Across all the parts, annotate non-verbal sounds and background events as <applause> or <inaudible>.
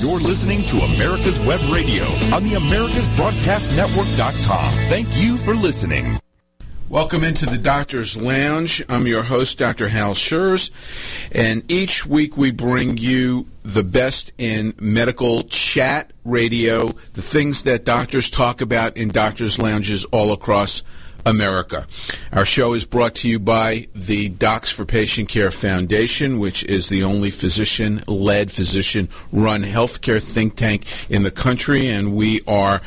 You're listening to America's Web Radio on the AmericasBroadcastNetwork.com. Thank you for listening. Welcome into the Doctor's Lounge. I'm your host, Dr. Hal Scherz, and each week we bring you the best in medical chat radio, the things that doctors talk about in doctors' lounges all across America. Our show is brought to you by the Docs for Patient Care Foundation, which is the only physician led, physician run healthcare think tank in the country, and we are.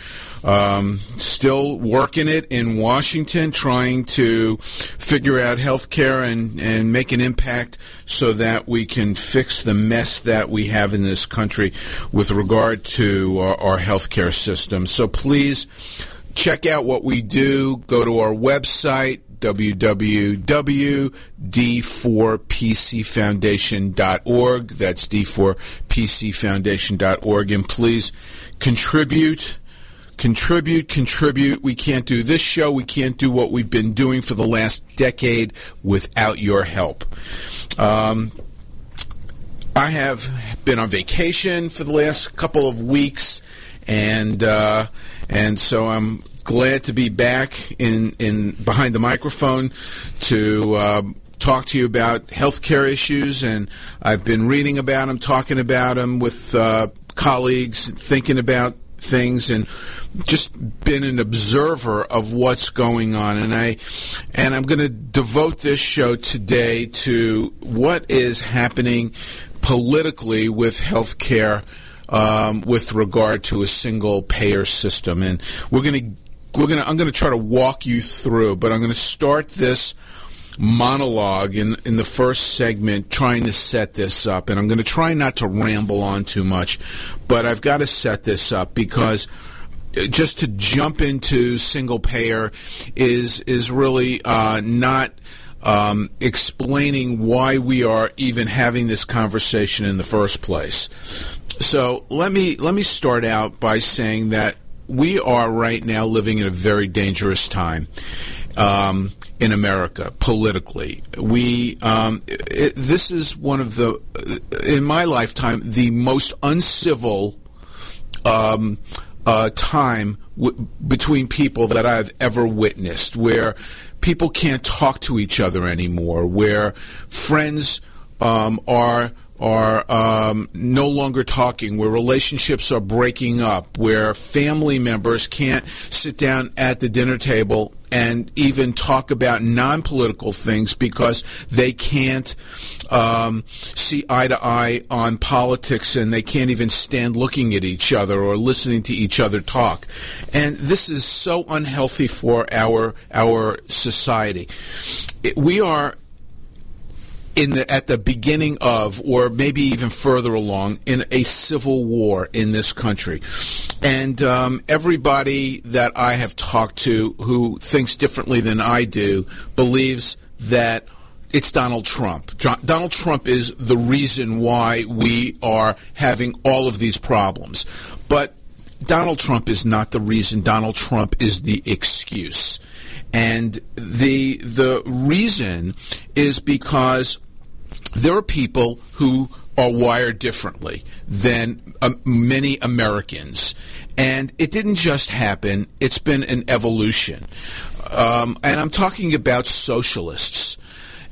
Um, still working it in Washington, trying to figure out healthcare and, and make an impact so that we can fix the mess that we have in this country with regard to our, our healthcare system. So please check out what we do. Go to our website, www.d4pcfoundation.org. That's d4pcfoundation.org. And please contribute. Contribute, contribute. We can't do this show. We can't do what we've been doing for the last decade without your help. Um, I have been on vacation for the last couple of weeks, and uh, and so I'm glad to be back in in behind the microphone to. Uh, talk to you about healthcare issues, and I've been reading about them, talking about them with uh, colleagues, thinking about things, and just been an observer of what's going on. And I and I'm going to devote this show today to what is happening politically with healthcare um, with regard to a single payer system, and we're going to we're going to I'm going to try to walk you through, but I'm going to start this monologue in in the first segment trying to set this up and I'm going to try not to ramble on too much but I've got to set this up because just to jump into single payer is is really uh, not um, explaining why we are even having this conversation in the first place. So let me let me start out by saying that we are right now living in a very dangerous time. Um, in America politically. We um, it, this is one of the in my lifetime the most uncivil um, uh, time w- between people that I've ever witnessed, where people can't talk to each other anymore, where friends um, are are um, no longer talking, where relationships are breaking up, where family members can't sit down at the dinner table and even talk about non-political things because they can't um, see eye to eye on politics and they can't even stand looking at each other or listening to each other talk. And this is so unhealthy for our our society. It, we are in the at the beginning of or maybe even further along in a civil war in this country and um, everybody that i have talked to who thinks differently than i do believes that it's Donald Trump. Donald Trump is the reason why we are having all of these problems. But Donald Trump is not the reason. Donald Trump is the excuse. And the the reason is because there are people who are wired differently than uh, many Americans. And it didn't just happen, it's been an evolution. Um, and I'm talking about socialists.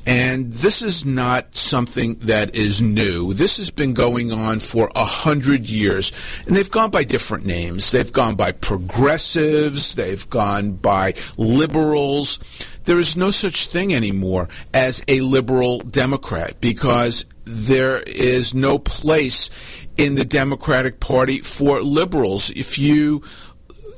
And this is not something that is new. This has been going on for a hundred years. And they've gone by different names. They've gone by progressives. They've gone by liberals. There is no such thing anymore as a liberal Democrat because there is no place in the Democratic Party for liberals. If you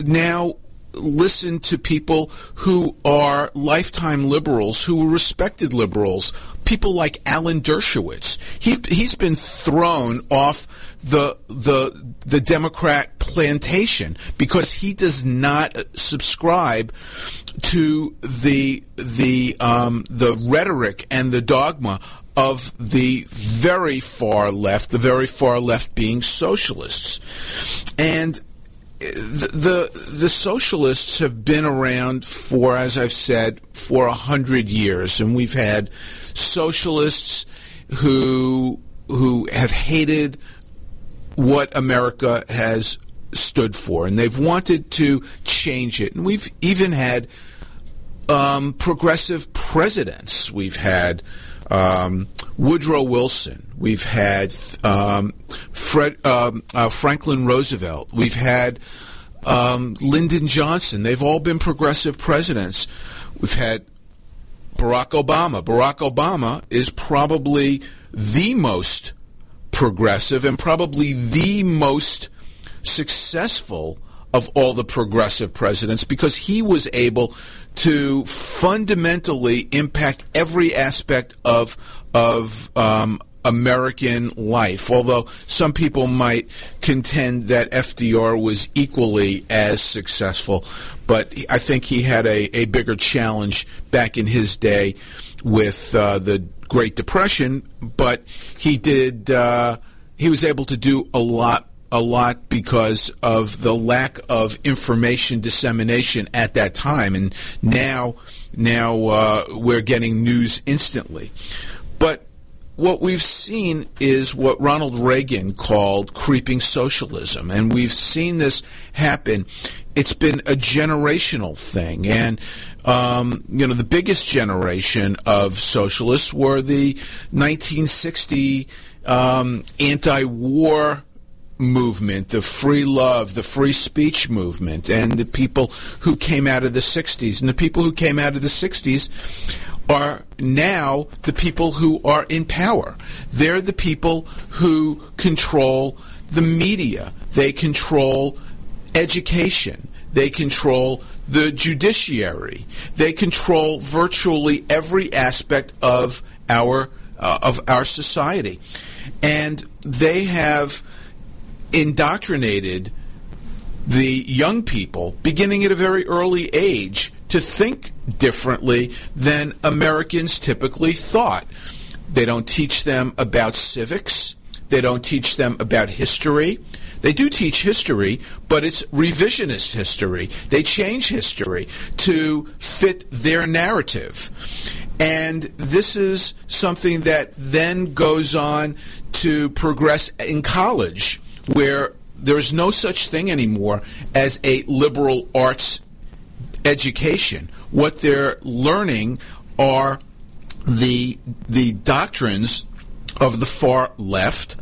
now listen to people who are lifetime liberals, who are respected liberals, people like Alan Dershowitz. He he's been thrown off the the the Democrat plantation because he does not subscribe to the the um, the rhetoric and the dogma of the very far left, the very far left being socialists, and the, the socialists have been around for, as I've said, for a hundred years, and we've had socialists who who have hated what America has stood for, and they've wanted to change it. And we've even had um, progressive presidents. We've had um, Woodrow Wilson. We've had um, Fred, um, uh, Franklin Roosevelt. We've had um, Lyndon Johnson. They've all been progressive presidents. We've had Barack Obama. Barack Obama is probably the most progressive and probably the most successful of all the progressive presidents because he was able to fundamentally impact every aspect of of um, American life. Although some people might contend that FDR was equally as successful, but I think he had a, a bigger challenge back in his day with uh, the Great Depression. But he did. Uh, he was able to do a lot a lot because of the lack of information dissemination at that time, and now now uh, we're getting news instantly. But what we've seen is what Ronald Reagan called creeping socialism, and we've seen this happen. It's been a generational thing, and um, you know the biggest generation of socialists were the 1960 um, anti-war movement, the free love, the free speech movement, and the people who came out of the 60s. And the people who came out of the 60s are now the people who are in power. They're the people who control the media. They control education. They control the judiciary. They control virtually every aspect of our uh, of our society, and they have indoctrinated the young people, beginning at a very early age, to think differently than Americans typically thought. They don't teach them about civics. They don't teach them about history. They do teach history, but it's revisionist history. They change history to fit their narrative. And this is something that then goes on to progress in college where there's no such thing anymore as a liberal arts education. What they're learning are the the doctrines of the far left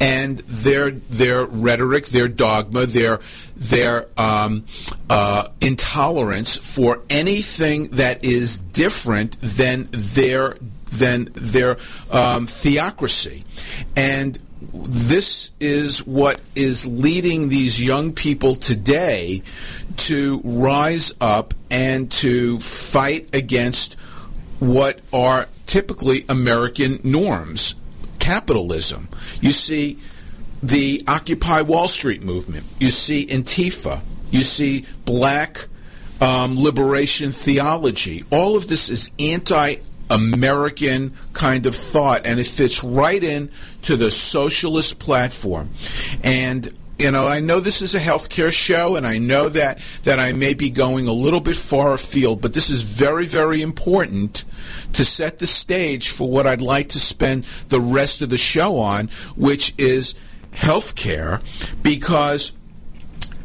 and their their rhetoric, their dogma, their their um, uh, intolerance for anything that is different than their than their um, theocracy, and this is what is leading these young people today to rise up and to fight against what are typically American norms capitalism. You see the Occupy Wall Street movement. You see Antifa. You see black um, liberation theology. All of this is anti American kind of thought, and it fits right in to the socialist platform. And you know, I know this is a healthcare show, and I know that that I may be going a little bit far afield, but this is very, very important to set the stage for what I'd like to spend the rest of the show on, which is healthcare, because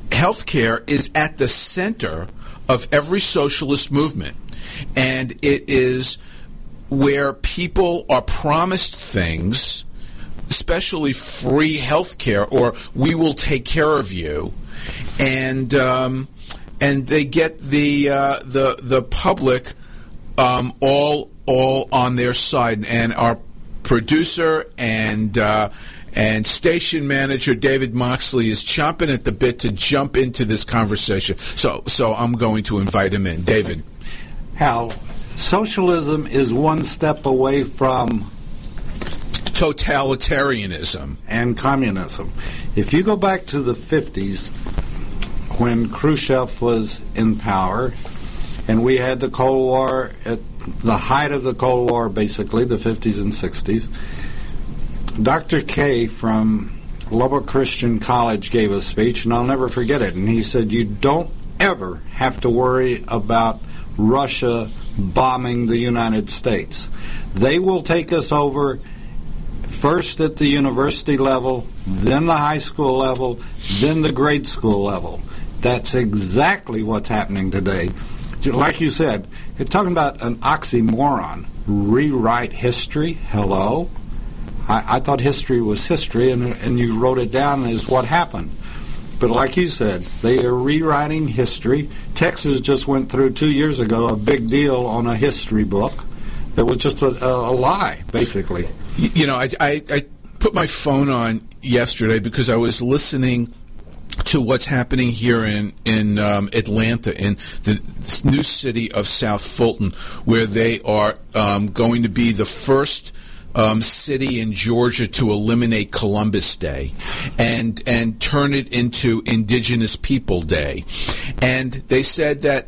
healthcare is at the center of every socialist movement, and it is where people are promised things, especially free health care or we will take care of you, and um, and they get the uh, the the public um, all all on their side, and our producer and uh, and station manager David Moxley is chomping at the bit to jump into this conversation. So so I'm going to invite him in, David. Hal, socialism is one step away from totalitarianism and communism. If you go back to the 50s, when Khrushchev was in power, and we had the Cold War at the height of the Cold War, basically, the 50s and 60s, Dr. K from Lubbock Christian College gave a speech, and I'll never forget it. And he said, You don't ever have to worry about Russia bombing the United States. They will take us over first at the university level, then the high school level, then the grade school level. That's exactly what's happening today. Like you said, it's talking about an oxymoron. Rewrite history? Hello? I, I thought history was history, and, and you wrote it down as what happened. But like you said, they are rewriting history. Texas just went through two years ago a big deal on a history book that was just a, a lie, basically. You know, I, I, I put my phone on yesterday because I was listening to what's happening here in in um, Atlanta, in the new city of South Fulton, where they are um, going to be the first. Um, city in Georgia to eliminate Columbus Day and and turn it into Indigenous People Day, and they said that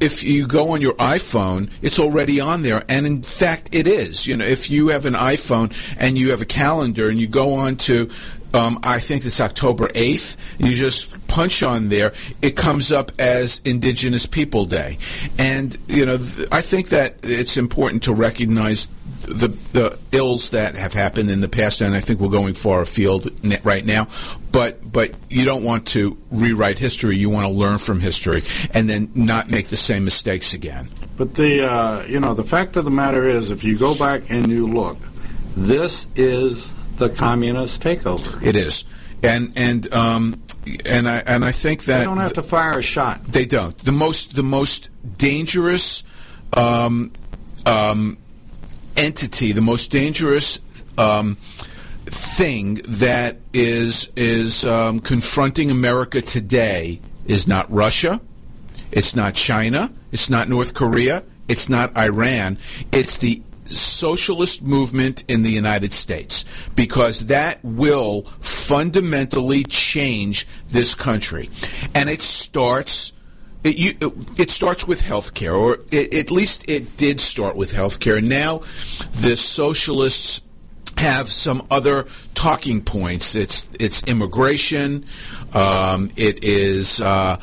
if you go on your iPhone, it's already on there, and in fact, it is. You know, if you have an iPhone and you have a calendar and you go on to um, I think it's October 8th. You just punch on there, it comes up as Indigenous People Day. And, you know, th- I think that it's important to recognize the the ills that have happened in the past, and I think we're going far afield right now. But but you don't want to rewrite history. You want to learn from history, and then not make the same mistakes again. But the uh, you know the fact of the matter is, if you go back and you look, this is the communist takeover. It is, and and um, and I and I think that they don't have to fire a shot. They don't. The most the most dangerous um, um, entity, the most dangerous um, thing that is is um, confronting America today is not Russia, it's not China, it's not North Korea, it's not Iran. It's the socialist movement in the United States because that will fundamentally change this country. And it starts. It, you, it starts with healthcare, or it, at least it did start with healthcare. Now, the socialists have some other talking points. It's it's immigration. Um, it is. Uh,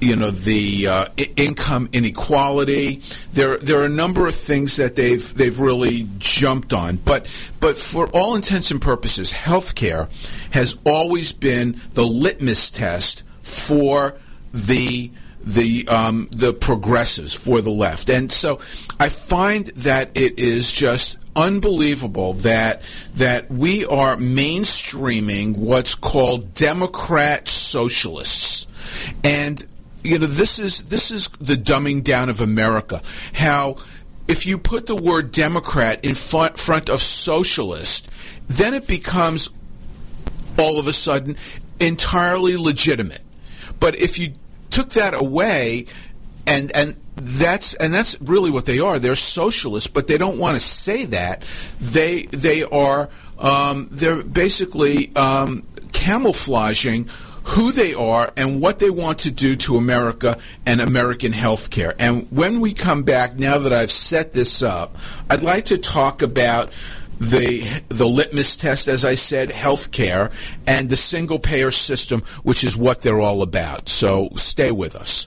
you know the uh, I- income inequality. There there are a number of things that they've they've really jumped on. But but for all intents and purposes, healthcare has always been the litmus test for the the um, the progressives for the left, and so I find that it is just unbelievable that that we are mainstreaming what's called Democrat socialists. And you know this is this is the dumbing down of America. How if you put the word Democrat in front, front of socialist, then it becomes all of a sudden entirely legitimate. But if you took that away and and that's and that's really what they are. They're socialists, but they don't want to say that. They they are um, they're basically um, camouflaging who they are and what they want to do to America and American healthcare. And when we come back, now that I've set this up, I'd like to talk about the the litmus test, as I said, healthcare, and the single payer system, which is what they're all about. So stay with us.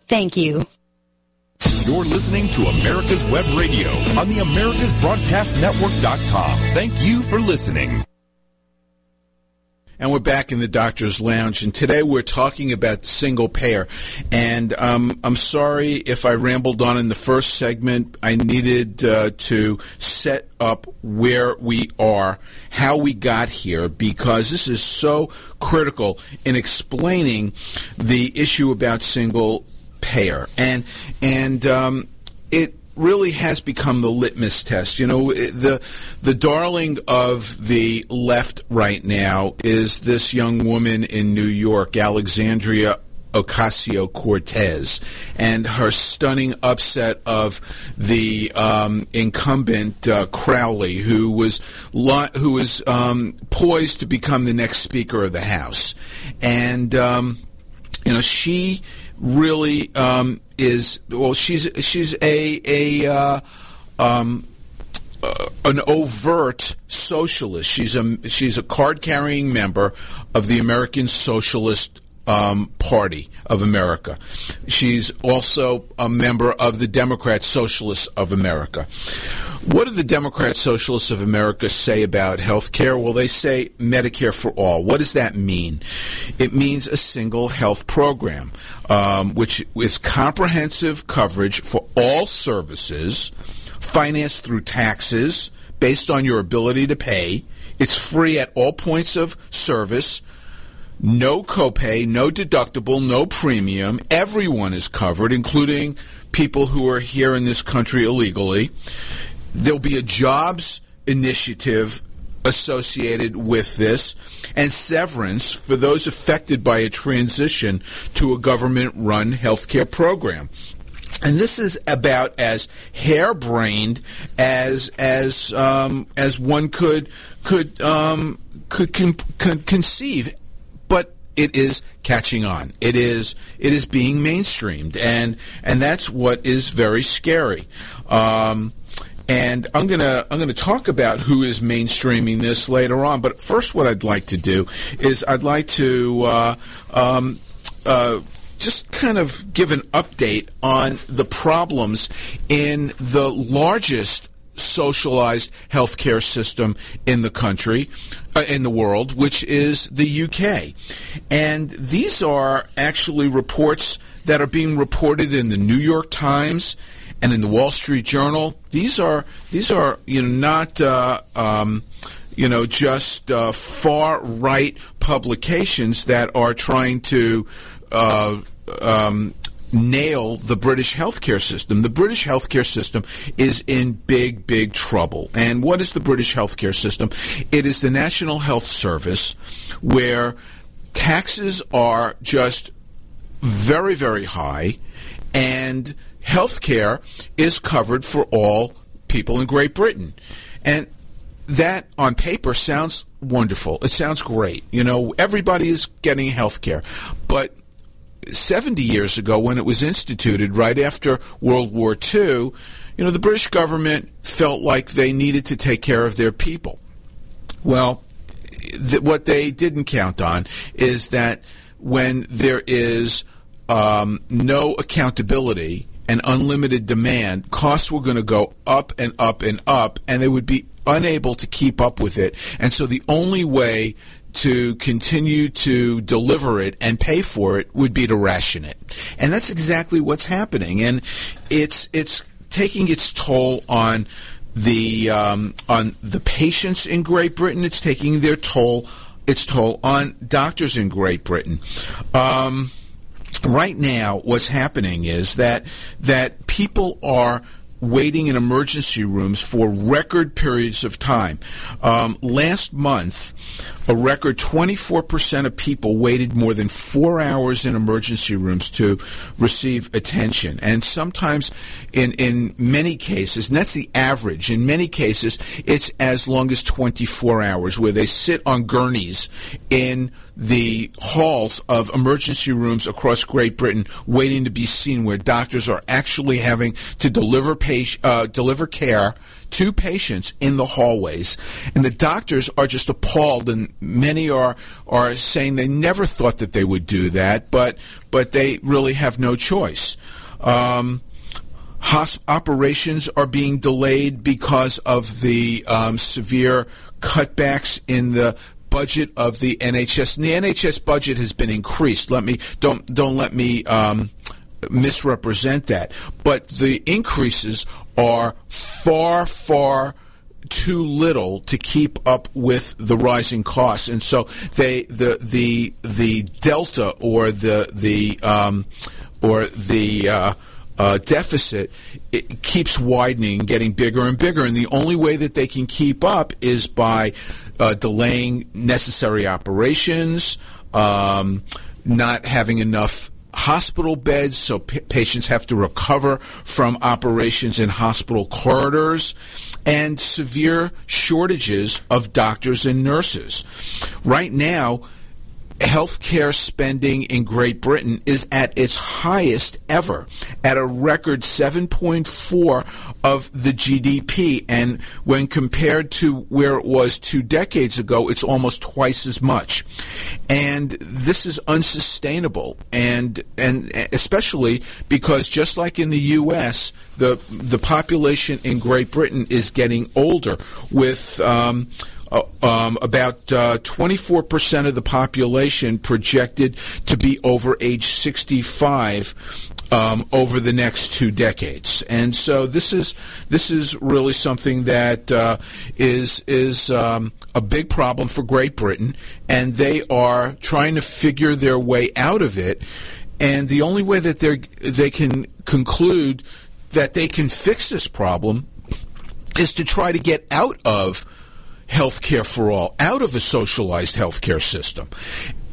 Thank you. You're listening to America's Web Radio on the AmericasBroadcastNetwork.com. Thank you for listening. And we're back in the doctor's lounge, and today we're talking about single payer. And um, I'm sorry if I rambled on in the first segment. I needed uh, to set up where we are, how we got here, because this is so critical in explaining the issue about single payer. And and um, it really has become the litmus test. You know, the the darling of the left right now is this young woman in New York, Alexandria Ocasio Cortez, and her stunning upset of the um, incumbent uh, Crowley, who was lo- who was um, poised to become the next Speaker of the House, and um, you know she really um, is well. She's she's a a uh, um, uh, an overt socialist. She's a she's a card carrying member of the American Socialist um, Party of America. She's also a member of the Democrat Socialists of America. What do the Democrat Socialists of America say about health care? Well, they say Medicare for all. What does that mean? It means a single health program, um, which is comprehensive coverage for all services, financed through taxes based on your ability to pay. It's free at all points of service. No copay, no deductible, no premium. Everyone is covered, including people who are here in this country illegally. There'll be a jobs initiative associated with this and severance for those affected by a transition to a government run healthcare program. And this is about as harebrained as as um, as one could could um, could con- con- conceive, but it is catching on. It is it is being mainstreamed, and and that's what is very scary. Um, and I'm gonna I'm gonna talk about who is mainstreaming this later on. But first, what I'd like to do is I'd like to uh, um, uh, just kind of give an update on the problems in the largest socialized healthcare system in the country, uh, in the world, which is the UK. And these are actually reports that are being reported in the New York Times and in the Wall Street Journal. These are these are you know not uh, um, you know just uh, far right publications that are trying to. Uh, um, nail the British healthcare system. The British healthcare system is in big, big trouble. And what is the British healthcare system? It is the National Health Service where taxes are just very, very high and health care is covered for all people in Great Britain. And that on paper sounds wonderful. It sounds great. You know, everybody is getting health care. But 70 years ago, when it was instituted right after World War II, you know, the British government felt like they needed to take care of their people. Well, th- what they didn't count on is that when there is um, no accountability and unlimited demand, costs were going to go up and up and up, and they would be unable to keep up with it. And so the only way to continue to deliver it and pay for it would be to ration it. And that's exactly what's happening. And it's it's taking its toll on the um, on the patients in Great Britain. It's taking their toll its toll on doctors in Great Britain. Um, right now, what's happening is that that people are waiting in emergency rooms for record periods of time. Um, last month, a record 24% of people waited more than four hours in emergency rooms to receive attention. And sometimes, in, in many cases, and that's the average, in many cases, it's as long as 24 hours where they sit on gurneys in the halls of emergency rooms across Great Britain waiting to be seen, where doctors are actually having to deliver, patient, uh, deliver care to patients in the hallways, and the doctors are just appalled, and many are are saying they never thought that they would do that, but but they really have no choice. Um, Hosp- operations are being delayed because of the um, severe cutbacks in the budget of the NHS. And the NHS budget has been increased. Let me don't don't let me um, misrepresent that. But the increases are far far too little to keep up with the rising costs, and so they the the the delta or the the um, or the uh, uh, deficit it keeps widening, getting bigger and bigger, and the only way that they can keep up is by uh, delaying necessary operations, um, not having enough hospital beds, so p- patients have to recover from operations in hospital corridors, and severe shortages of doctors and nurses. Right now, healthcare spending in Great Britain is at its highest ever, at a record 7.4 of the GDP. And when compared to where it was two decades ago, it's almost twice as much. And this is unsustainable. And, and especially because just like in the U.S., the, the population in Great Britain is getting older with, um, uh, um, about uh, 24% of the population projected to be over age 65 um, over the next two decades, and so this is this is really something that uh, is is um, a big problem for Great Britain, and they are trying to figure their way out of it. And the only way that they they can conclude that they can fix this problem is to try to get out of healthcare for all, out of a socialized healthcare system.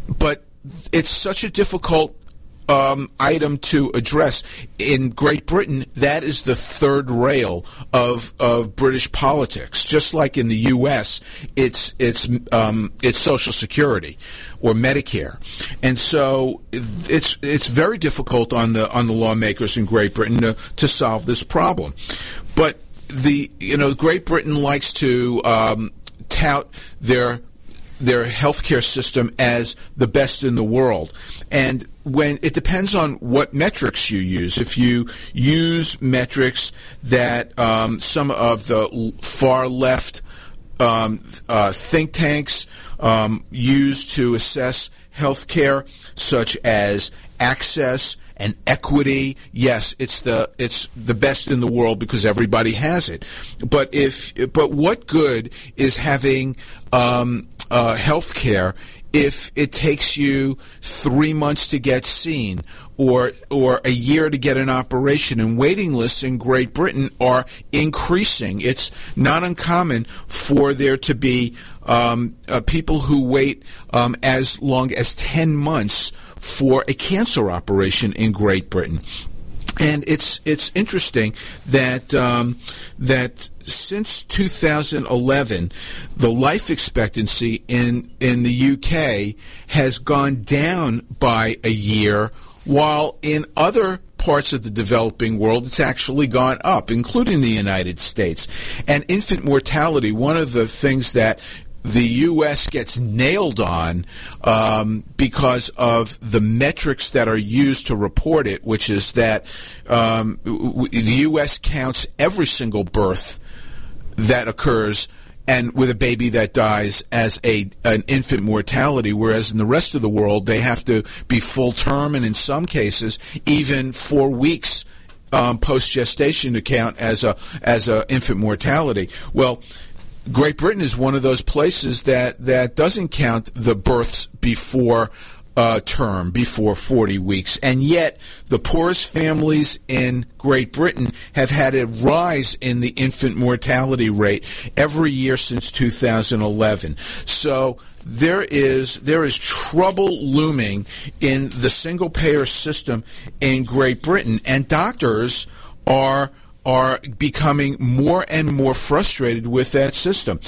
But it's such a difficult um, item to address. In Great Britain, that is the third rail of of British politics. Just like in the U.S., it's it's um, it's Social Security or Medicare, and so it's it's very difficult on the on the lawmakers in Great Britain to, to solve this problem. But the you know Great Britain likes to um, tout their their healthcare system as the best in the world. And when it depends on what metrics you use. If you use metrics that um, some of the far left um, uh, think tanks um, use to assess healthcare, such as access and equity. Yes, it's the it's the best in the world because everybody has it. But if but what good is having um, uh, health care if it takes you three months to get seen or or a year to get an operation and waiting lists in Great Britain are increasing. It's not uncommon for there to be um, uh, people who wait um, as long as 10 months for a cancer operation in Great Britain. And it's it's interesting that um, that since 2011, the life expectancy in in the UK has gone down by a year, while in other parts of the developing world, it's actually gone up, including the United States. And infant mortality, one of the things that the U.S. gets nailed on um, because of the metrics that are used to report it, which is that um, w- the U.S. counts every single birth that occurs and with a baby that dies as a an infant mortality, whereas in the rest of the world they have to be full term and in some cases even four weeks um, post gestation to count as a as a infant mortality. Well Great Britain is one of those places that, that doesn't count the births before uh, term, before 40 weeks. And yet, the poorest families in Great Britain have had a rise in the infant mortality rate every year since 2011. So, there is there is trouble looming in the single payer system in Great Britain, and doctors are are becoming more and more frustrated with that system.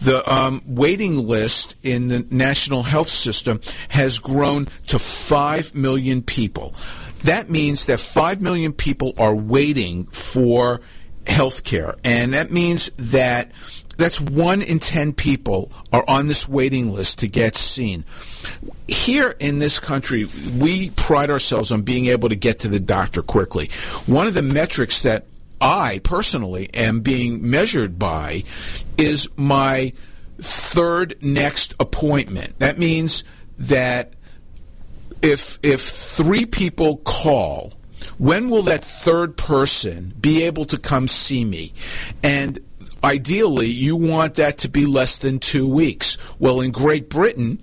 The um, waiting list in the national health system has grown to 5 million people. That means that 5 million people are waiting for health care. And that means that that's one in ten people are on this waiting list to get seen. Here in this country, we pride ourselves on being able to get to the doctor quickly. One of the metrics that I personally am being measured by is my third next appointment. That means that if if three people call, when will that third person be able to come see me? And ideally, you want that to be less than two weeks. Well, in Great Britain,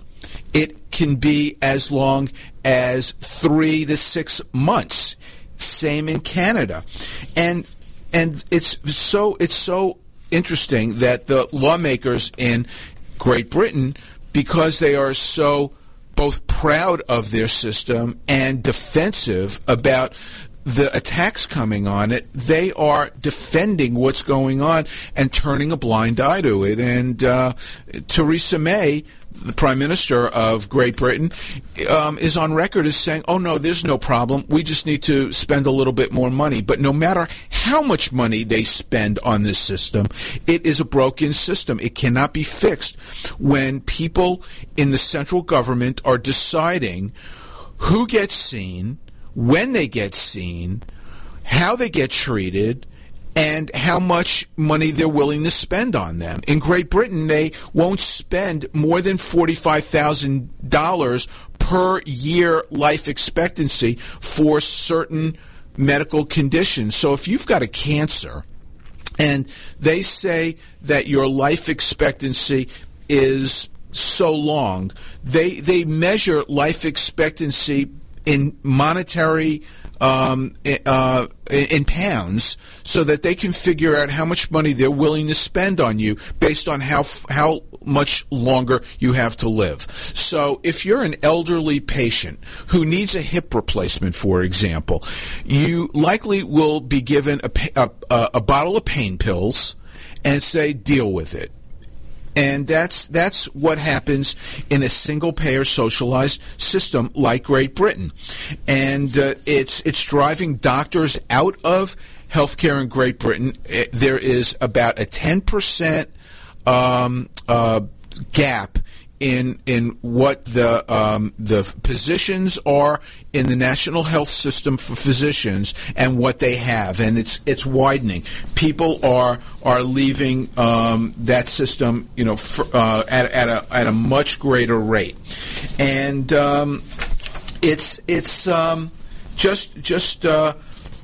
it can be as long as three to six months. Same in Canada, and and it's so it's so interesting that the lawmakers in Great Britain, because they are so both proud of their system and defensive about the attacks coming on it, they are defending what's going on and turning a blind eye to it. And uh, Theresa May, the Prime Minister of Great Britain, um, is on record as saying, oh no, there's no problem. We just need to spend a little bit more money. But no matter how much money they spend on this system, it is a broken system. It cannot be fixed when people in the central government are deciding who gets seen when they get seen, how they get treated, and how much money they're willing to spend on them. In Great Britain, they won't spend more than $45,000 per year life expectancy for certain medical conditions. So if you've got a cancer, and they say that your life expectancy is so long, they they measure life expectancy in monetary um, uh, in pounds, so that they can figure out how much money they're willing to spend on you based on how how much longer you have to live. So, if you're an elderly patient who needs a hip replacement, for example, you likely will be given a, a, a bottle of pain pills and say, "Deal with it." And that's that's what happens in a single payer socialized system like Great Britain, and uh, it's it's driving doctors out of healthcare in Great Britain. It, there is about a ten percent um, uh, gap in in what the um, the positions are in the national health system for physicians and what they have, and it's it's widening. People are are leaving um, that system, you know, for, uh, at at a at a much greater rate, and um, it's it's um, just just uh,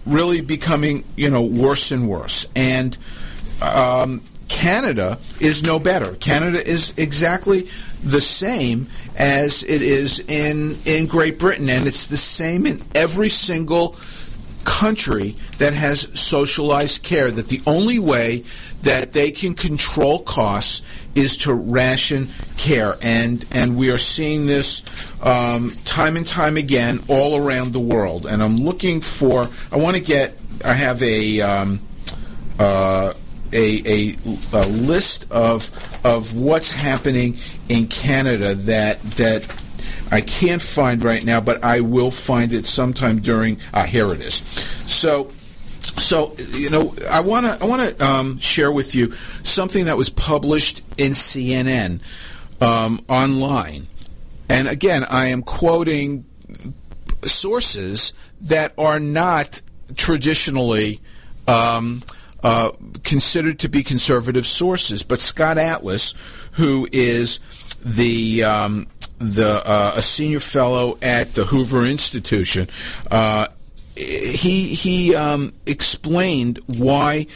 really becoming you know worse and worse, and um, Canada is no better. Canada is exactly the same as it is in in Great Britain, and it's the same in every single country that has socialized care. That the only way that they can control costs is to ration care, and and we are seeing this um, time and time again all around the world. And I'm looking for. I want to get. I have a. Um, uh, a, a, a list of of what's happening in Canada that that I can't find right now, but I will find it sometime during. Ah, here it is. So, so you know, I want to I want to um, share with you something that was published in CNN um, online, and again, I am quoting sources that are not traditionally. Um, uh, considered to be conservative sources. But Scott Atlas, who is the um, the uh, a senior fellow at the Hoover Institution, uh, he he um, explained why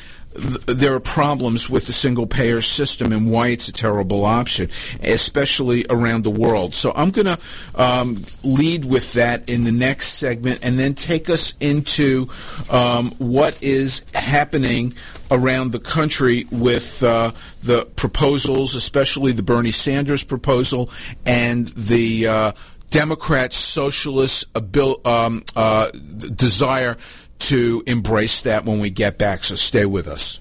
there are problems with the single payer system and why it's a terrible option, especially around the world. So I'm going to um, lead with that in the next segment and then take us into um, what is happening around the country with uh, the proposals, especially the Bernie Sanders proposal and the uh, Democrat socialist um, uh, desire to embrace that when we get back. So stay with us.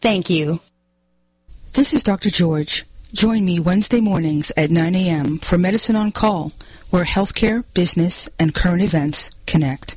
Thank you. This is Dr. George. Join me Wednesday mornings at 9 a.m. for Medicine on Call, where healthcare, business, and current events connect.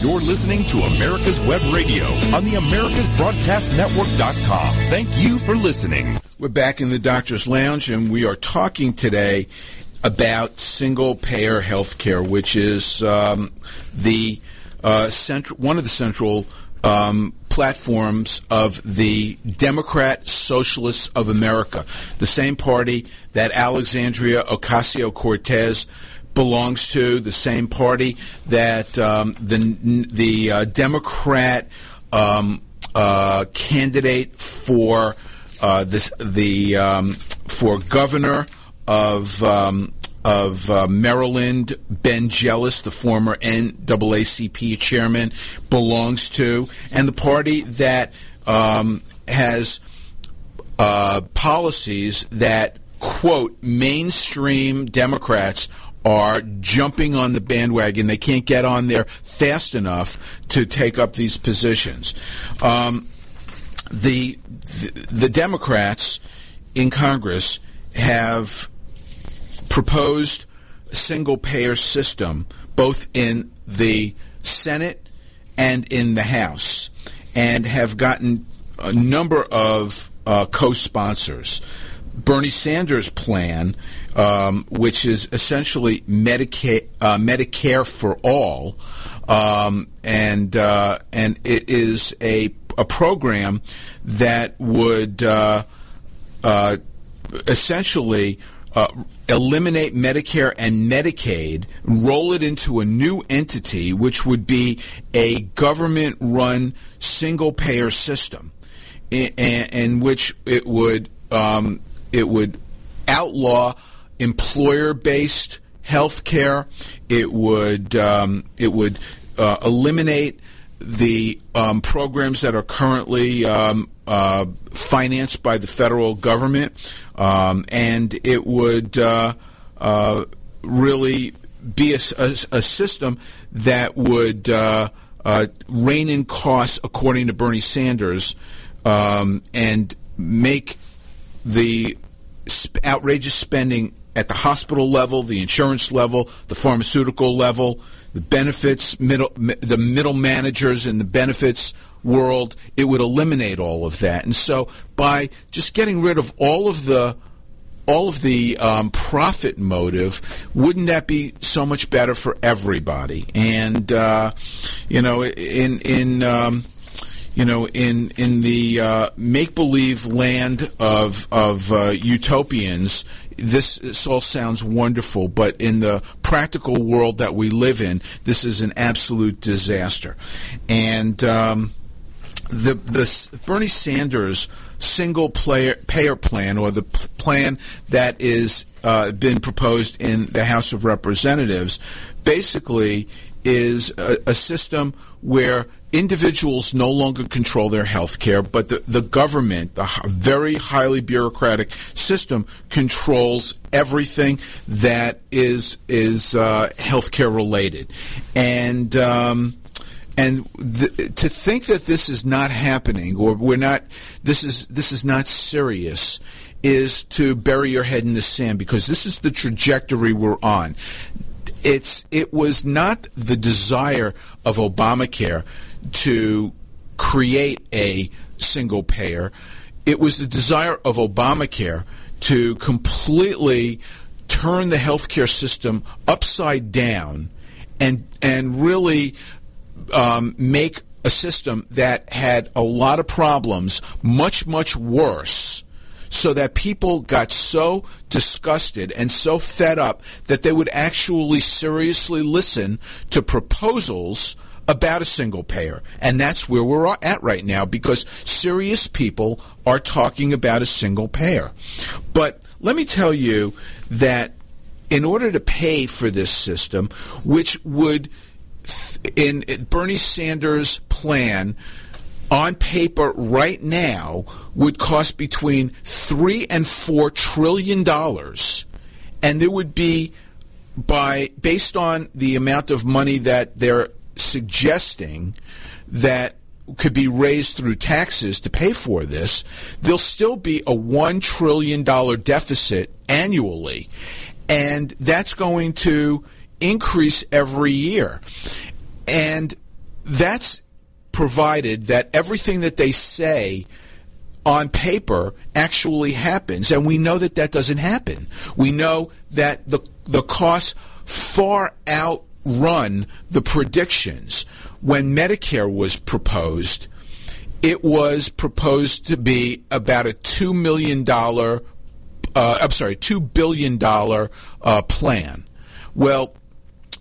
You're listening to America's Web Radio on the AmericasBroadcastNetwork.com. Thank you for listening. We're back in the Doctor's Lounge, and we are talking today about single payer health care, which is um, the uh, central, one of the central um, platforms of the Democrat Socialists of America, the same party that Alexandria Ocasio Cortez belongs to, the same party that um, the the uh, Democrat um, uh, candidate for uh, this the um, for governor of um, of uh, Maryland, Ben Jealous, the former NAACP chairman, belongs to, and the party that um, has uh, policies that quote mainstream Democrats are jumping on the bandwagon. They can't get on there fast enough to take up these positions. Um, the, the the Democrats in Congress have proposed a single payer system both in the Senate and in the House, and have gotten a number of uh, co-sponsors. Bernie Sanders' plan um, which is essentially Medicare, uh, Medicare for all, um, and uh, and it is a a program that would uh, uh essentially. Uh, eliminate Medicare and Medicaid, roll it into a new entity, which would be a government-run single-payer system, in, in, which it would um, it would outlaw employer-based health care. It would um, it would uh, eliminate the um, programs that are currently um, uh, financed by the federal government, um, and it would uh, uh really be a, a, a, system that would uh, uh, rein in costs, according to Bernie Sanders, um, and make the outrageous spending at the hospital level, the insurance level, the pharmaceutical level, the benefits, middle, the middle managers in the benefits world, it would eliminate all of that. And so by just getting rid of all of the all of the um, profit motive, wouldn't that be so much better for everybody? And uh, you know, in in um, you know, in in the uh, make believe land of of uh, utopians, this, this all sounds wonderful, but in the practical world that we live in, this is an absolute disaster. And um, the the Bernie Sanders single player, payer plan, or the plan that is uh, been proposed in the House of Representatives, basically is a, a system where individuals no longer control their health care, but the, the government, the very highly bureaucratic system, controls everything that is is uh, healthcare related, and. Um, and th- to think that this is not happening, or we're not, this is this is not serious, is to bury your head in the sand because this is the trajectory we're on. It's it was not the desire of Obamacare to create a single payer. It was the desire of Obamacare to completely turn the healthcare system upside down and and really um, make a system that had a lot of problems, much much worse, so that people got so disgusted and so fed up that they would actually seriously listen to proposals about a single payer. And that's where we're at right now because serious people are talking about a single payer. But let me tell you that in order to pay for this system, which would, in Bernie Sanders' plan, on paper right now would cost between three and four trillion dollars, and there would be by based on the amount of money that they're suggesting that could be raised through taxes to pay for this, there'll still be a $1 trillion deficit annually. And that's going to increase every year. And that's provided that everything that they say on paper actually happens. And we know that that doesn't happen. We know that the, the costs far outrun the predictions. When Medicare was proposed, it was proposed to be about a $2 million, uh, I'm sorry, $2 billion uh, plan. Well,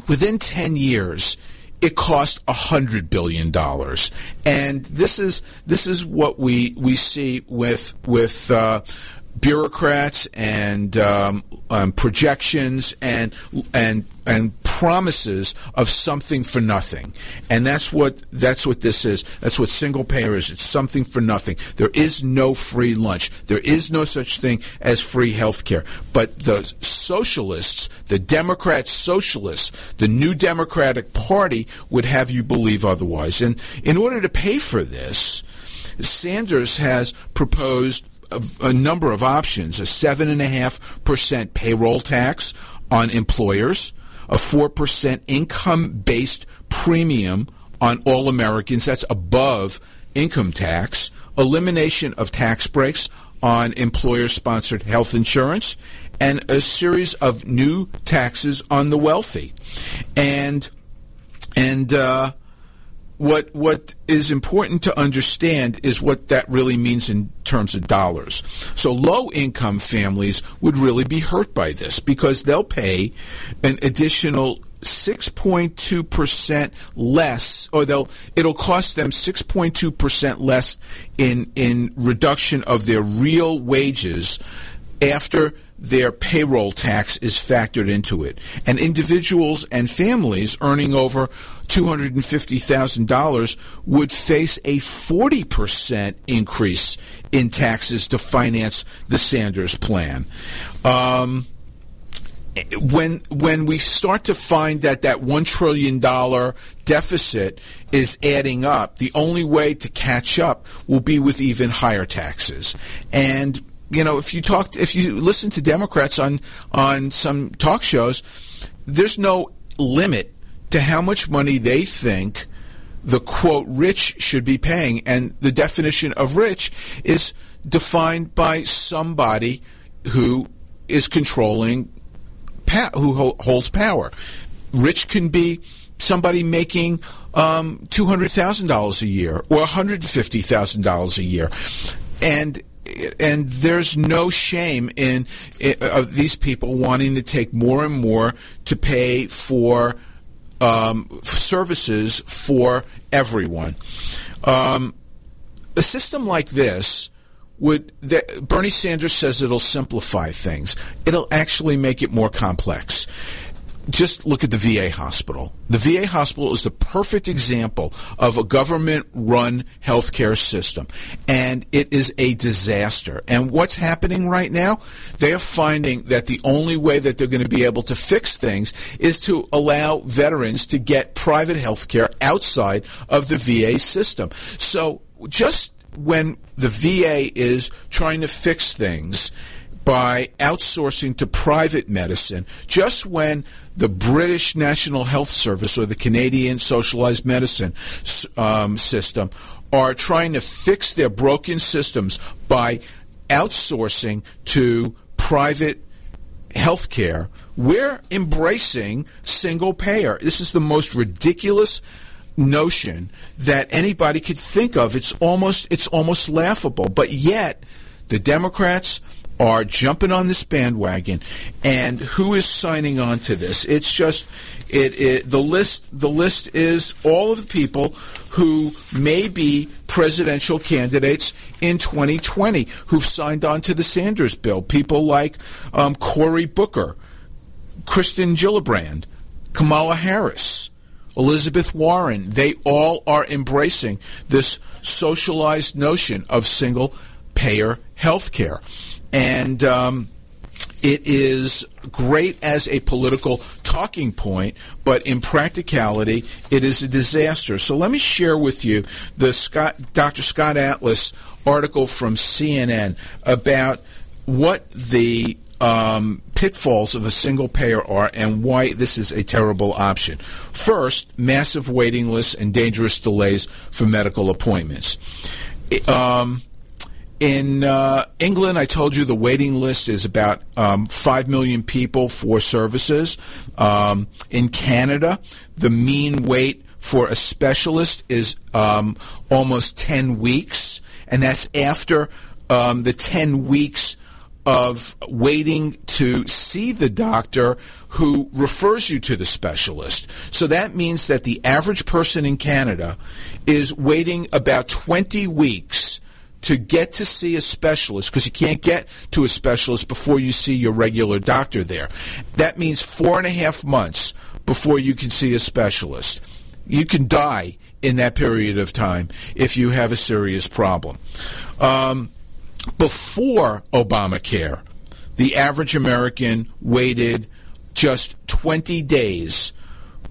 within 10 years, it cost hundred billion dollars, and this is this is what we we see with with uh, bureaucrats and um, um, projections and and and promises of something for nothing, and that's what that's what this is. That's what single payer is. It's something for nothing. There is no free lunch. There is no such thing as free health care. But the socialists, the Democrat socialists, the New Democratic Party would have you believe otherwise. And in order to pay for this, Sanders has proposed a, a number of options: a seven and a half percent payroll tax on employers, a four percent income-based premium on all Americans. That's above income tax. Elimination of tax breaks on employer-sponsored health insurance, and a series of new taxes on the wealthy. And and uh, what what is important to understand is what that really means in terms of dollars. So low income families would really be hurt by this because they'll pay an additional 6.2% less or they'll it'll cost them 6.2% less in in reduction of their real wages after their payroll tax is factored into it. And individuals and families earning over $250,000 would face a 40% increase in taxes to finance the Sanders plan. Um, when when we start to find that that one trillion dollar deficit is adding up, the only way to catch up will be with even higher taxes. And you know, if you talk, if you listen to Democrats on on some talk shows, there's no limit to how much money they think the quote rich should be paying, and the definition of rich is defined by somebody who is controlling who holds power. Rich can be somebody making um, two hundred thousand dollars a year or one hundred fifty thousand dollars a year, and and there's no shame in, of these people wanting to take more and more to pay for um, services for everyone. Um, a system like this would that Bernie Sanders says it'll simplify things. It'll actually make it more complex. Just look at the VA hospital. The VA hospital is the perfect example of a government run healthcare system. And it is a disaster. And what's happening right now? They are finding that the only way that they're going to be able to fix things is to allow veterans to get private healthcare outside of the VA system. So just when the VA is trying to fix things, by outsourcing to private medicine just when the British National Health Service or the Canadian Socialized Medicine um, system are trying to fix their broken systems by outsourcing to private healthcare, we're embracing single payer. This is the most ridiculous notion that anybody could think of. It's almost it's almost laughable. But yet the Democrats are jumping on this bandwagon and who is signing on to this? It's just it, it the list the list is all of the people who may be presidential candidates in 2020 who've signed on to the Sanders bill. People like um, Cory Booker, Kristen Gillibrand, Kamala Harris, Elizabeth Warren. They all are embracing this socialized notion of single payer health care. And um, it is great as a political talking point, but in practicality, it is a disaster. So let me share with you the Scott, Dr. Scott Atlas article from CNN about what the um, pitfalls of a single payer are and why this is a terrible option. First, massive waiting lists and dangerous delays for medical appointments. Um, in uh, England, I told you the waiting list is about um, 5 million people for services. Um, in Canada, the mean wait for a specialist is um, almost 10 weeks, and that's after um, the 10 weeks of waiting to see the doctor who refers you to the specialist. So that means that the average person in Canada is waiting about 20 weeks to get to see a specialist because you can't get to a specialist before you see your regular doctor there. That means four and a half months before you can see a specialist. You can die in that period of time if you have a serious problem. Um, before Obamacare, the average American waited just 20 days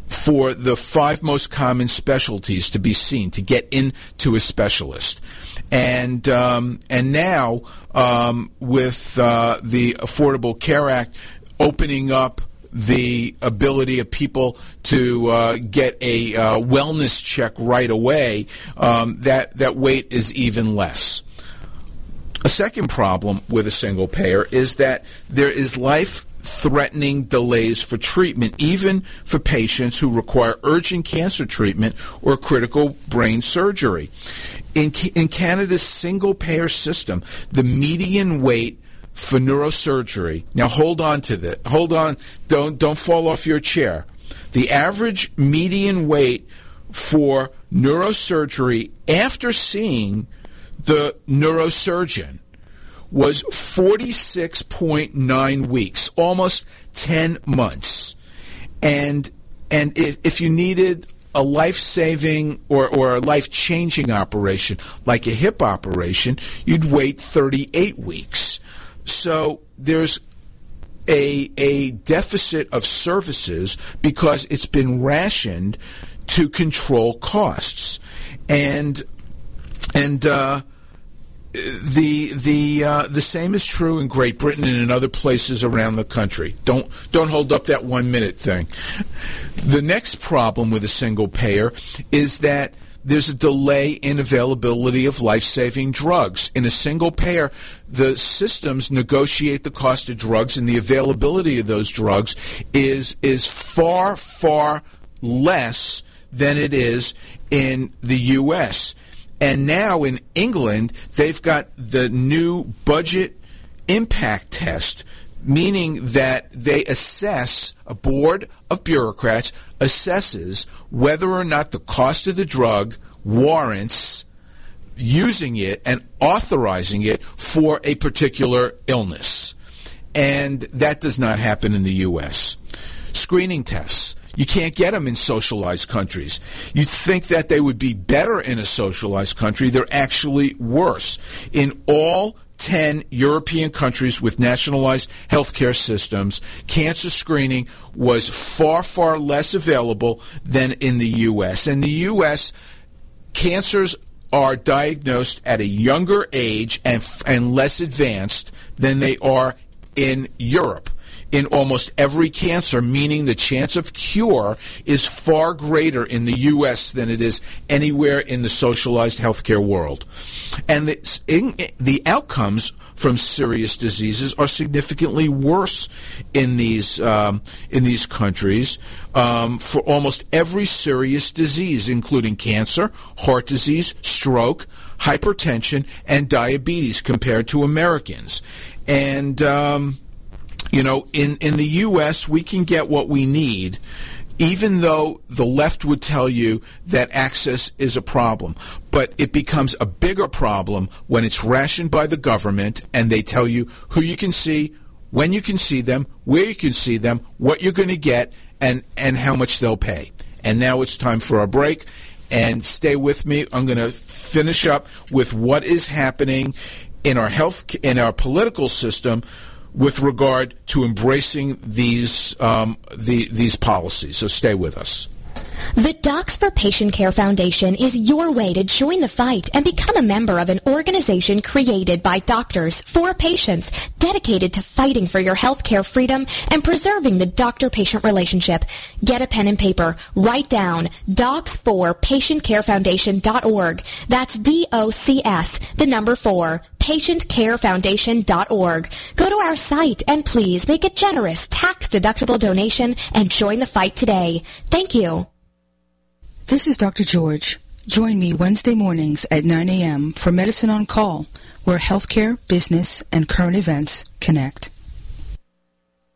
for the five most common specialties to be seen to get into a specialist and um, and now um, with uh, the Affordable Care Act opening up the ability of people to uh, get a uh, wellness check right away, um, that that wait is even less. A second problem with a single payer is that there is life threatening delays for treatment, even for patients who require urgent cancer treatment or critical brain surgery. In, in Canada's single payer system, the median wait for neurosurgery. Now hold on to that. Hold on. Don't don't fall off your chair. The average median wait for neurosurgery after seeing the neurosurgeon was 46.9 weeks, almost 10 months. And and if, if you needed a life saving or, or a life changing operation, like a hip operation, you'd wait 38 weeks. So there's a, a deficit of services because it's been rationed to control costs. And, and, uh, the the uh, the same is true in Great Britain and in other places around the country. Don't don't hold up that one minute thing. The next problem with a single payer is that there's a delay in availability of life-saving drugs. In a single payer, the systems negotiate the cost of drugs and the availability of those drugs is is far far less than it is in the US. And now in England, they've got the new budget impact test, meaning that they assess, a board of bureaucrats assesses whether or not the cost of the drug warrants using it and authorizing it for a particular illness. And that does not happen in the U.S. Screening tests you can't get them in socialized countries. You think that they would be better in a socialized country. They're actually worse. In all 10 European countries with nationalized healthcare systems, cancer screening was far, far less available than in the U.S. In the U.S., cancers are diagnosed at a younger age and, and less advanced than they are in Europe in almost every cancer, meaning the chance of cure is far greater in the U.S. than it is anywhere in the socialized healthcare world. And the, in, the outcomes from serious diseases are significantly worse in these um, in these countries um, for almost every serious disease, including cancer, heart disease, stroke, hypertension, and diabetes, compared to Americans. And um, you know, in, in the U.S., we can get what we need, even though the left would tell you that access is a problem. But it becomes a bigger problem when it's rationed by the government and they tell you who you can see, when you can see them, where you can see them, what you're going to get, and, and how much they'll pay. And now it's time for a break. And stay with me. I'm going to finish up with what is happening in our health in our political system with regard to embracing these um, the, these policies. So stay with us. The Docs for Patient Care Foundation is your way to join the fight and become a member of an organization created by doctors for patients dedicated to fighting for your healthcare freedom and preserving the doctor-patient relationship. Get a pen and paper. Write down docs4patientcarefoundation.org. That's D-O-C-S, the number four, patientcarefoundation.org. Go to our site and please make a generous tax-deductible donation and join the fight today. Thank you. This is Dr. George. Join me Wednesday mornings at 9 a.m. for Medicine on Call, where healthcare, business, and current events connect.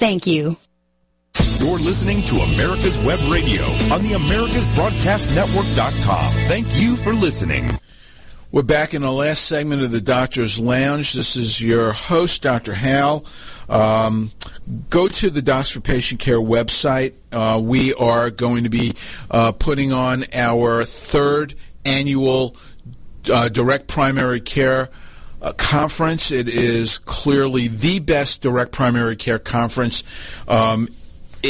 Thank you. You're listening to America's Web Radio on the AmericasBroadcastNetwork.com. Thank you for listening. We're back in the last segment of the Doctor's Lounge. This is your host, Dr. Hal. Um, go to the Docs for Patient Care website. Uh, we are going to be uh, putting on our third annual uh, direct primary care uh, conference. It is clearly the best direct primary care conference um,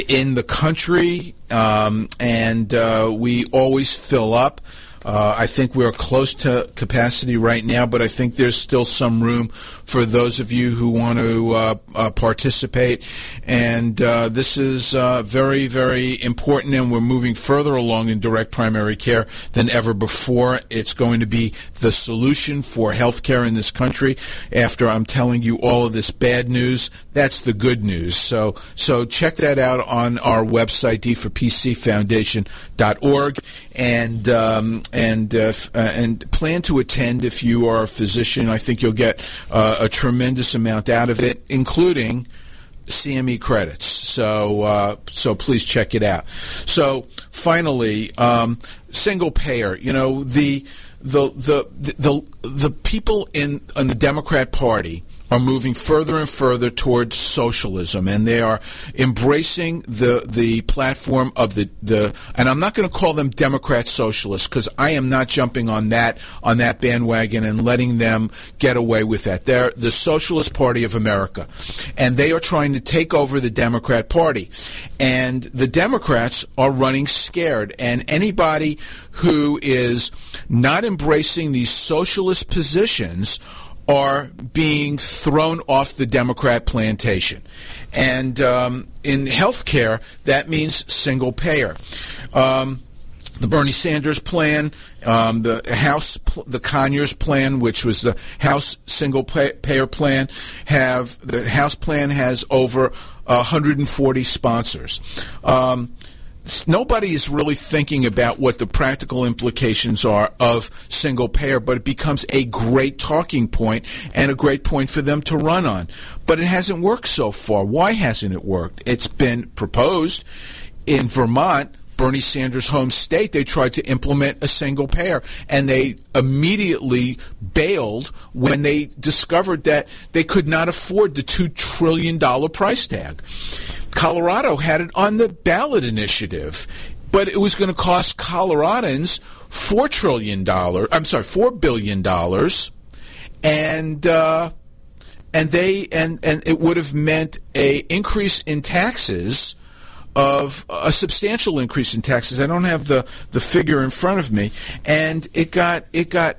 in the country, um, and uh, we always fill up. Uh, I think we're close to capacity right now, but I think there's still some room for those of you who want to uh, uh, participate. And uh, this is uh, very, very important, and we're moving further along in direct primary care than ever before. It's going to be the solution for healthcare in this country. After I'm telling you all of this bad news, that's the good news. So, so check that out on our website, d4pcfoundation.org, and um, and uh, f- uh, and plan to attend if you are a physician. I think you'll get uh, a tremendous amount out of it, including CME credits. So uh, so please check it out. So finally, um, single payer. You know the the the the the people in in the Democrat Party are moving further and further towards socialism, and they are embracing the the platform of the the. And I'm not going to call them Democrat socialists because I am not jumping on that on that bandwagon and letting them get away with that. They're the Socialist Party of America, and they are trying to take over the Democrat Party, and the Democrats are running scared. And anybody who is not embracing these socialist positions are being thrown off the Democrat plantation. And um, in healthcare, that means single payer. Um, the Bernie Sanders plan, um, the House, the Conyers plan, which was the House single payer plan, have the House plan has over 140 sponsors. Um, nobody is really thinking about what the practical implications are of single payer, but it becomes a great talking point and a great point for them to run on. But it hasn't worked so far. Why hasn't it worked? It's been proposed in Vermont, Bernie Sanders' home state, they tried to implement a single payer, and they immediately bailed when they discovered that they could not afford the $2 trillion price tag. Colorado had it on the ballot initiative, but it was going to cost Coloradans $4 trillion, I'm sorry, $4 billion, and, uh, and they, and, and it would have meant a increase in taxes of a substantial increase in taxes. I don't have the, the figure in front of me, and it got it got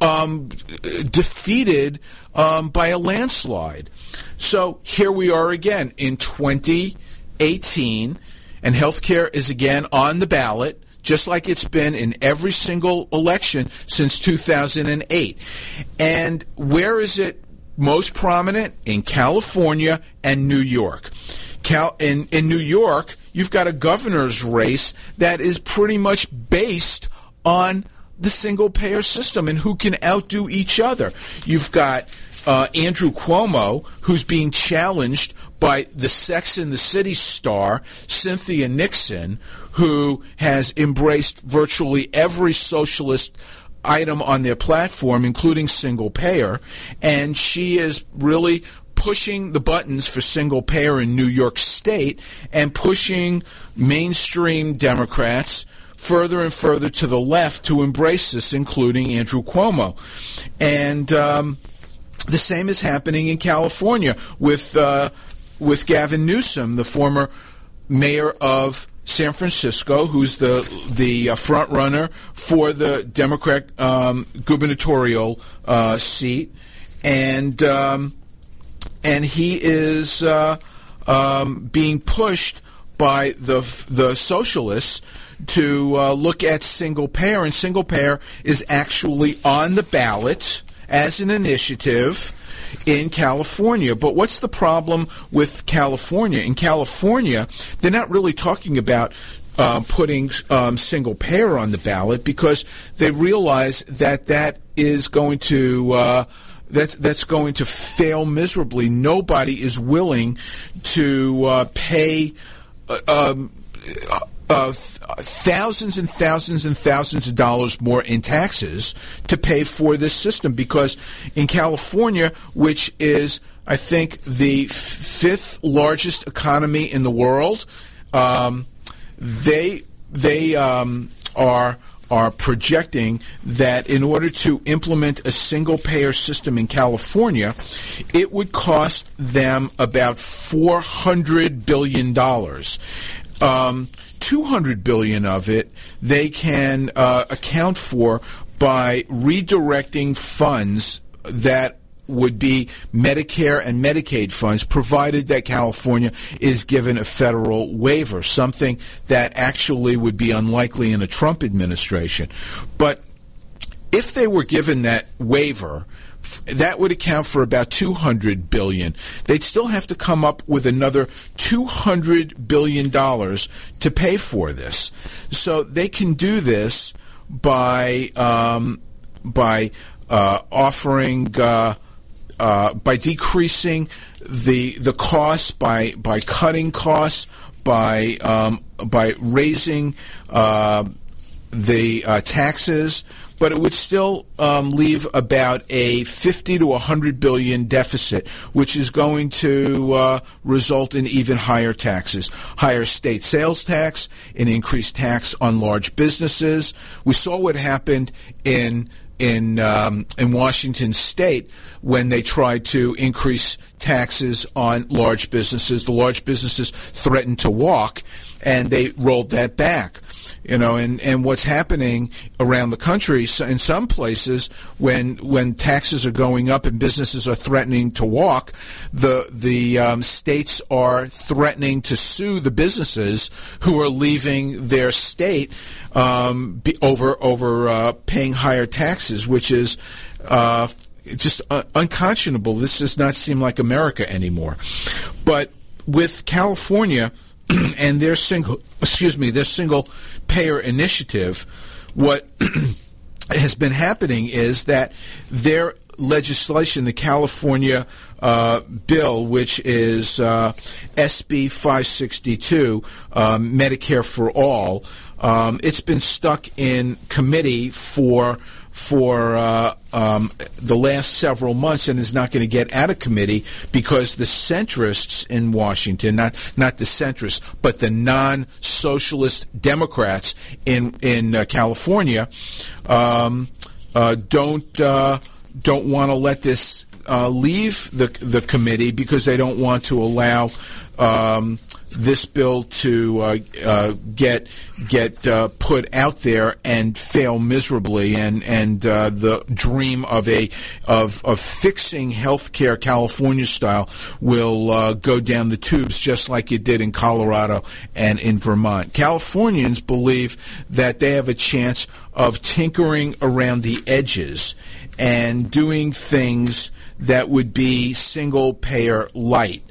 um, defeated um, by a landslide. So here we are again in 2018, and healthcare is again on the ballot. Just like it's been in every single election since 2008. And where is it most prominent? In California and New York. Cal- in, in New York, you've got a governor's race that is pretty much based on the single payer system and who can outdo each other. You've got uh, Andrew Cuomo, who's being challenged by the Sex and the City star, Cynthia Nixon, who has embraced virtually every socialist item on their platform, including single payer, and she is really pushing the buttons for single payer in New York State and pushing mainstream Democrats further and further to the left to embrace this, including Andrew Cuomo. And um, the same is happening in California with uh, with Gavin Newsom, the former mayor of San Francisco, who's the the uh, front runner for the Democrat um, gubernatorial uh, seat, and um, and he is uh, um, being pushed by the the socialists to uh, look at single payer, and single payer is actually on the ballot as an initiative in California. But what's the problem with California? In California, they're not really talking about uh, putting um, single payer on the ballot because they realize that that is going to uh, that that's going to fail miserably. Nobody is willing to uh, pay. Uh, um, uh, thousands and thousands and thousands of dollars more in taxes to pay for this system because in California, which is, I think, the fifth largest economy in the world, um, they they um, are are projecting that in order to implement a single payer system in California, it would cost them about $400 billion. Um, 200 billion of it they can uh, account for by redirecting funds that would be Medicare and Medicaid funds, provided that California is given a federal waiver, something that actually would be unlikely in a Trump administration. But if they were given that waiver, that would account for about 200 billion. They'd still have to come up with another 200 billion dollars to pay for this. So they can do this by um, by uh, offering uh, uh, by decreasing the the costs by by cutting costs by um, by raising uh, the uh, taxes but it would still um, leave about a 50 to 100 billion deficit, which is going to uh, result in even higher taxes, higher state sales tax, an increased tax on large businesses. We saw what happened in in um, in Washington State when they tried to increase taxes on large businesses. The large businesses threatened to walk, and they rolled that back you know, and, and what's happening around the country in some places when when taxes are going up and businesses are threatening to walk, the the um, states are threatening to sue the businesses who are leaving their state um, over over uh, paying higher taxes, which is. Uh, just unconscionable. This does not seem like America anymore. But with California <clears throat> and their single, excuse me, their single payer initiative, what <clears throat> has been happening is that their legislation, the California uh, bill, which is uh, SB 562, um, Medicare for All. Um, it's been stuck in committee for for uh, um, the last several months and is not going to get out of committee because the centrists in Washington, not not the centrists, but the non-socialist Democrats in in uh, California, um, uh, don't uh, don't want to let this uh, leave the the committee because they don't want to allow. Um, this bill to uh, uh, get get uh, put out there and fail miserably, and and uh, the dream of a of of fixing healthcare California style will uh, go down the tubes, just like it did in Colorado and in Vermont. Californians believe that they have a chance of tinkering around the edges and doing things that would be single payer light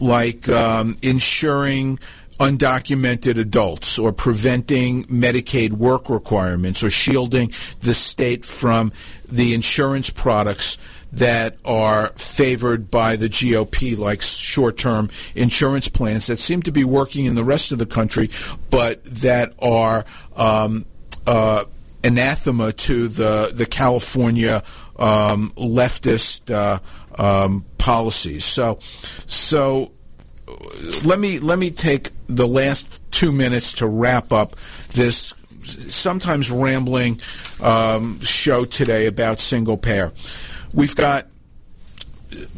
like um, ensuring undocumented adults or preventing Medicaid work requirements or shielding the state from the insurance products that are favored by the GOP, like short term insurance plans that seem to be working in the rest of the country, but that are um, uh, anathema to the, the California um, leftist. Uh, um, policies. So, so let me let me take the last two minutes to wrap up this sometimes rambling um, show today about single payer. We've got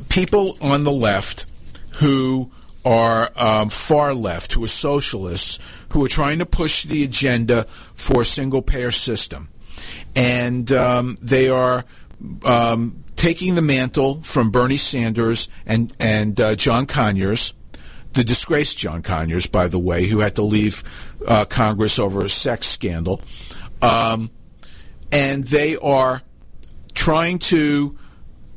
people on the left who are um, far left, who are socialists, who are trying to push the agenda for a single payer system, and um, they are um, taking the mantle from Bernie Sanders and and uh, John Conyers, the disgraced John Conyers, by the way, who had to leave uh, Congress over a sex scandal, um, and they are trying to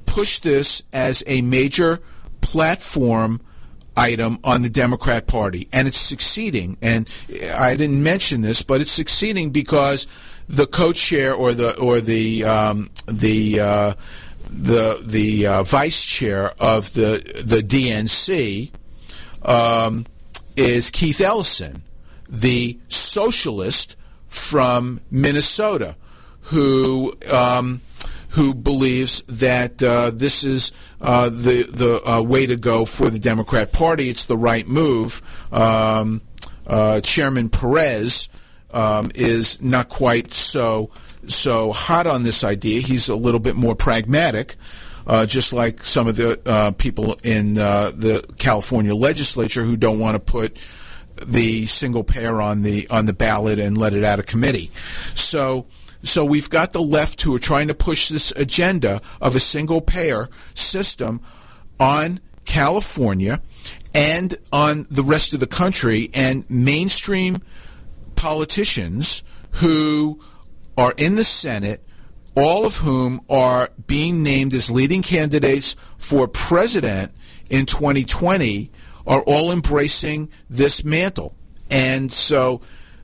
push this as a major platform item on the Democrat Party, and it's succeeding. And I didn't mention this, but it's succeeding because the co-chair or the or the um, the uh, the the uh, vice chair of the the DNC um, is Keith Ellison, the socialist from Minnesota, who um, who believes that uh, this is uh, the the uh, way to go for the Democrat Party. It's the right move. Um, uh, Chairman Perez um, is not quite so so hot on this idea. He's a little bit more pragmatic. Uh, just like some of the uh, people in uh, the California legislature who don't want to put the single payer on the on the ballot and let it out of committee. So so we've got the left who are trying to push this agenda of a single payer system on California and on the rest of the country and mainstream politicians who are in the Senate, all of whom are being named as leading candidates for president in 2020, are all embracing this mantle. And so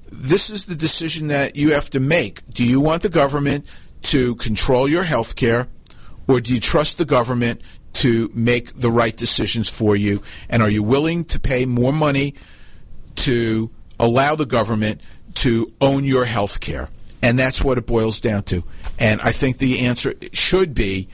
this is the decision that you have to make. Do you want the government to control your health care, or do you trust the government to make the right decisions for you? And are you willing to pay more money to allow the government to own your health care? And that's what it boils down to. And I think the answer should be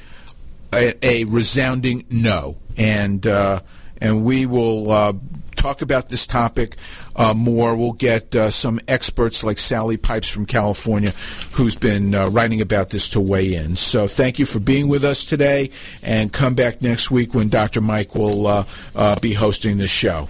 a, a resounding no. And uh, and we will uh, talk about this topic uh, more. We'll get uh, some experts like Sally Pipes from California, who's been uh, writing about this to weigh in. So thank you for being with us today, and come back next week when Dr. Mike will uh, be hosting the show.